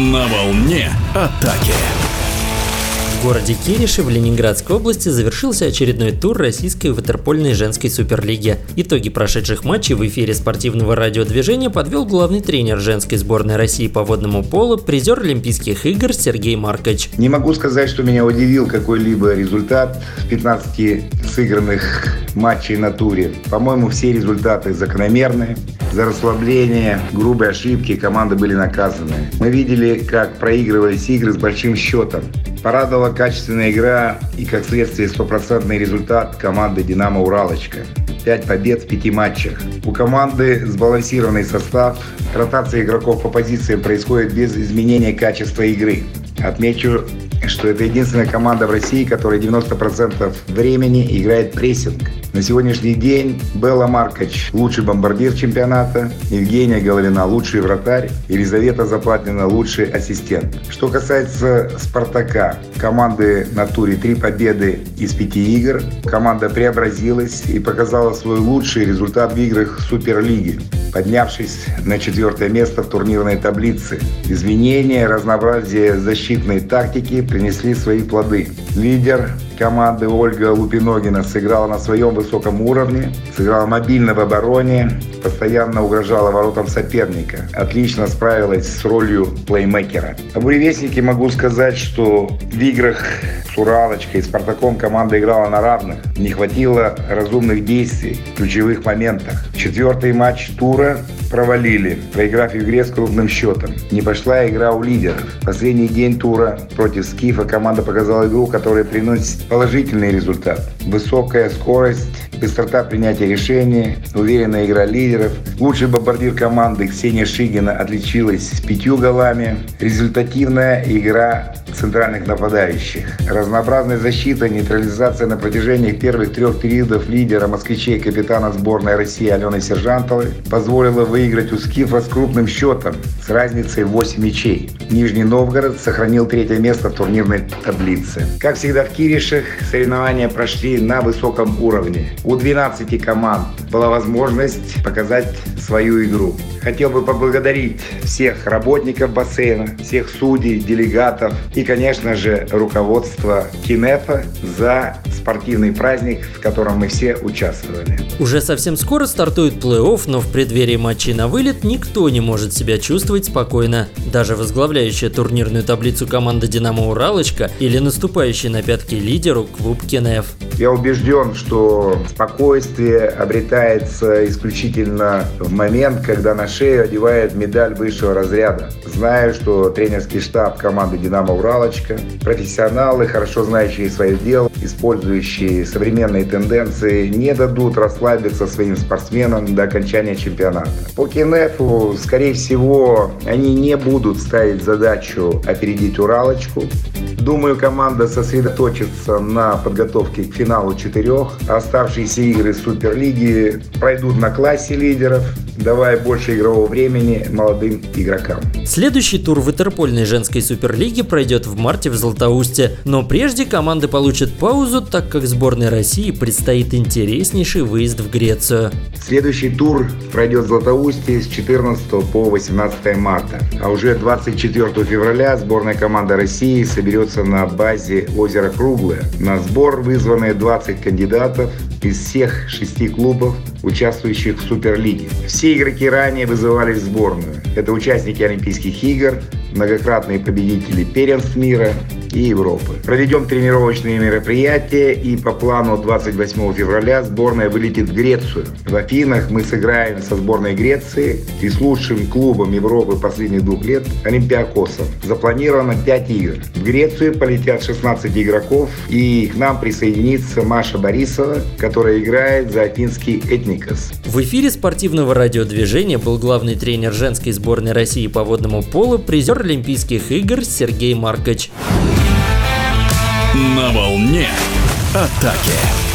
На волне атаки. В городе Кириши в Ленинградской области завершился очередной тур российской ватерпольной женской суперлиги. Итоги прошедших матчей в эфире спортивного радиодвижения подвел главный тренер женской сборной России по водному полу, призер Олимпийских игр Сергей Маркович. Не могу сказать, что меня удивил какой-либо результат в 15 сыгранных матчей на туре. По-моему, все результаты закономерные. За расслабление, грубые ошибки команды были наказаны. Мы видели, как проигрывались игры с большим счетом. Порадовала качественная игра и, как следствие, стопроцентный результат команды «Динамо Уралочка». Пять побед в пяти матчах. У команды сбалансированный состав. Ротация игроков по позициям происходит без изменения качества игры. Отмечу, что это единственная команда в России, которая 90% времени играет прессинг. На сегодняшний день Белла Маркач – лучший бомбардир чемпионата, Евгения Головина – лучший вратарь, Елизавета Заплатина – лучший ассистент. Что касается «Спартака», команды на туре три победы из пяти игр. Команда преобразилась и показала свой лучший результат в играх Суперлиги, поднявшись на четвертое место в турнирной таблице. Изменения, разнообразие защитной тактики принесли свои плоды. Лидер команды Ольга Лупиногина сыграла на своем высоком уровне, сыграла мобильно в обороне, постоянно угрожала воротам соперника, отлично справилась с ролью плеймейкера. Об буревестнике могу сказать, что в играх с Уралочкой и Спартаком команда играла на равных. Не хватило разумных действий в ключевых моментах. Четвертый матч тура провалили, проиграв игре с крупным счетом. Не пошла игра у лидеров. Последний день тура против Скифа команда показала игру, которая приносит положительный результат. Высокая скорость, быстрота принятия решений, уверенная игра лидеров. Лучший бомбардир команды Ксения Шигина отличилась с пятью голами. Результативная игра центральных нападающих. Разнообразная защита, нейтрализация на протяжении первых трех периодов лидера москвичей капитана сборной России Алены Сержантовой позволила выиграть у Скифа с крупным счетом с разницей в 8 мячей. Нижний Новгород сохранил третье место в турнирной таблице. Как всегда в Киришах соревнования прошли на высоком уровне. У 12 команд была возможность показать свою игру. Хотел бы поблагодарить всех работников бассейна, всех судей, делегатов и, конечно же, руководство Кинефа за спортивный праздник, в котором мы все участвовали. Уже совсем скоро стартует плей-офф, но в преддверии матчей на вылет никто не может себя чувствовать спокойно. Даже возглавляющая турнирную таблицу команда «Динамо Уралочка» или наступающий на пятки лидеру клуб Кенеф. Я убежден, что спокойствие обретается исключительно в момент, когда на шею одевает медаль высшего разряда. Знаю, что тренерский штаб команды «Динамо Уралочка», профессионалы, хорошо знающие свое дело, использующие современные тенденции, не дадут расслабиться своим спортсменам до окончания чемпионата. По Кенефу, скорее всего, они не будут ставить задачу опередить Уралочку. Думаю, команда сосредоточится на подготовке к финалу четырех. Оставшиеся игры Суперлиги пройдут на классе лидеров, давая больше игрового времени молодым игрокам. Следующий тур ватерпольной женской суперлиги пройдет в марте в Златоусте, но прежде команды получат паузу, так как сборной России предстоит интереснейший выезд в Грецию. Следующий тур пройдет в Златоусте с 14 по 18 марта, а уже 24 февраля сборная команда России соберется на базе озера Круглое. На сбор вызваны 20 кандидатов из всех шести клубов, участвующих в Суперлиге. Все игроки ранее вызывались в сборную. Это участники Олимпийских игр, многократные победители первенств мира и Европы. Проведем тренировочные мероприятия и по плану 28 февраля сборная вылетит в Грецию. В Афинах мы сыграем со сборной Греции и с лучшим клубом Европы последних двух лет Олимпиакосом. Запланировано 5 игр. В Грецию полетят 16 игроков и к нам присоединится Маша Борисова, которая играет за афинский Этникос. В эфире спортивного радиодвижения был главный тренер женской сборной России по водному полу, призер Олимпийских игр Сергей Маркович. На волне атаки.